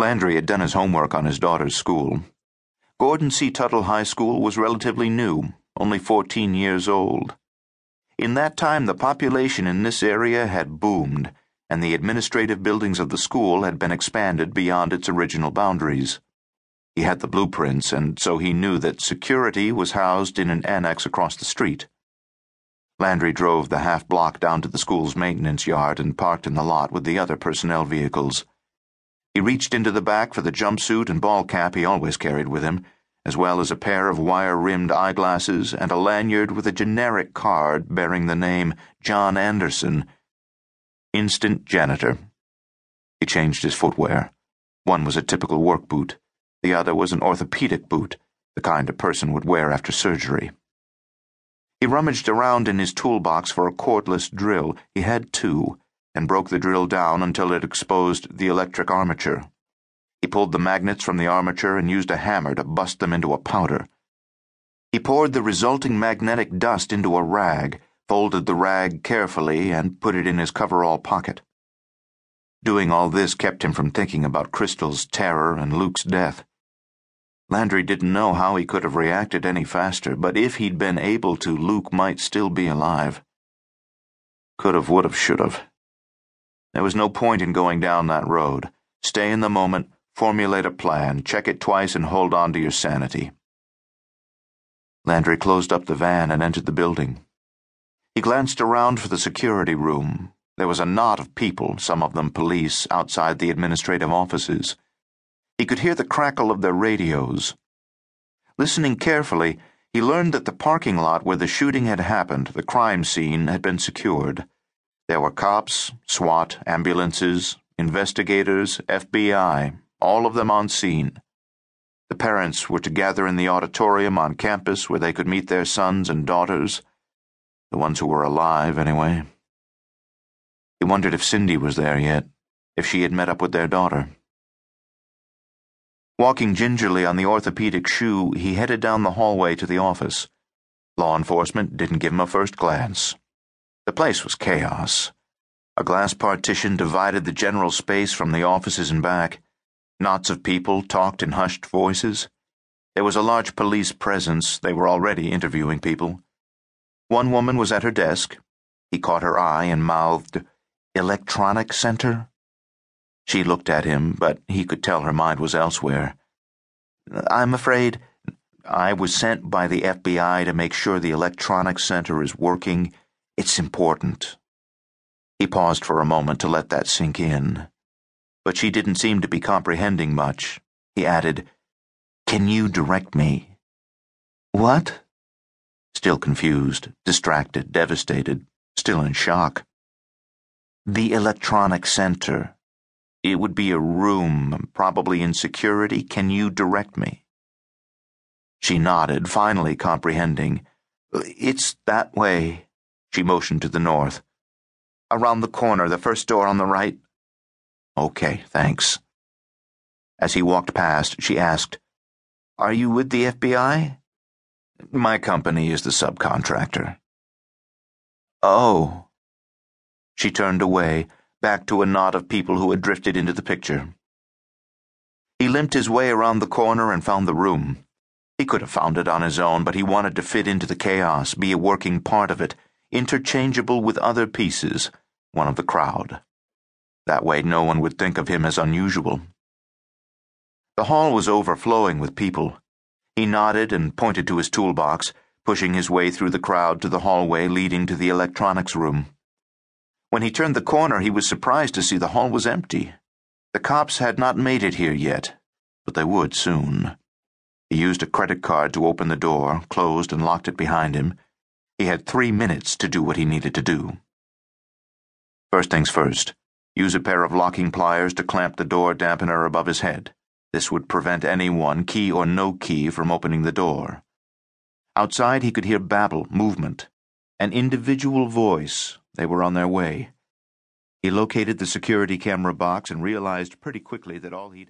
Landry had done his homework on his daughter's school. Gordon C. Tuttle High School was relatively new, only 14 years old. In that time, the population in this area had boomed, and the administrative buildings of the school had been expanded beyond its original boundaries. He had the blueprints, and so he knew that security was housed in an annex across the street. Landry drove the half block down to the school's maintenance yard and parked in the lot with the other personnel vehicles. He reached into the back for the jumpsuit and ball cap he always carried with him, as well as a pair of wire rimmed eyeglasses and a lanyard with a generic card bearing the name John Anderson. Instant janitor. He changed his footwear. One was a typical work boot, the other was an orthopedic boot, the kind a person would wear after surgery. He rummaged around in his toolbox for a cordless drill. He had two and broke the drill down until it exposed the electric armature. He pulled the magnets from the armature and used a hammer to bust them into a powder. He poured the resulting magnetic dust into a rag, folded the rag carefully, and put it in his coverall pocket. Doing all this kept him from thinking about Kristal's terror and Luke's death. Landry didn't know how he could have reacted any faster, but if he'd been able to, Luke might still be alive. Could have, would have, should have. There was no point in going down that road. Stay in the moment, formulate a plan, check it twice, and hold on to your sanity. Landry closed up the van and entered the building. He glanced around for the security room. There was a knot of people, some of them police, outside the administrative offices. He could hear the crackle of their radios. Listening carefully, he learned that the parking lot where the shooting had happened, the crime scene, had been secured. There were cops, SWAT, ambulances, investigators, FBI, all of them on scene. The parents were to gather in the auditorium on campus where they could meet their sons and daughters, the ones who were alive, anyway. He wondered if Cindy was there yet, if she had met up with their daughter. Walking gingerly on the orthopedic shoe, he headed down the hallway to the office. Law enforcement didn't give him a first glance. The place was chaos. A glass partition divided the general space from the offices and back. Knots of people talked in hushed voices. There was a large police presence. They were already interviewing people. One woman was at her desk. He caught her eye and mouthed, Electronic Center? She looked at him, but he could tell her mind was elsewhere. I'm afraid I was sent by the FBI to make sure the electronic center is working it's important. He paused for a moment to let that sink in. But she didn't seem to be comprehending much. He added, Can you direct me? What? Still confused, distracted, devastated, still in shock. The electronic center. It would be a room, probably in security. Can you direct me? She nodded, finally comprehending. It's that way. She motioned to the north. Around the corner, the first door on the right. Okay, thanks. As he walked past, she asked, Are you with the FBI? My company is the subcontractor. Oh. She turned away, back to a knot of people who had drifted into the picture. He limped his way around the corner and found the room. He could have found it on his own, but he wanted to fit into the chaos, be a working part of it interchangeable with other pieces, one of the crowd. That way no one would think of him as unusual. The hall was overflowing with people. He nodded and pointed to his toolbox, pushing his way through the crowd to the hallway leading to the electronics room. When he turned the corner, he was surprised to see the hall was empty. The cops had not made it here yet, but they would soon. He used a credit card to open the door, closed and locked it behind him, he had three minutes to do what he needed to do. First things first, use a pair of locking pliers to clamp the door dampener above his head. This would prevent anyone, key or no key, from opening the door. Outside, he could hear babble, movement. An individual voice. They were on their way. He located the security camera box and realized pretty quickly that all he'd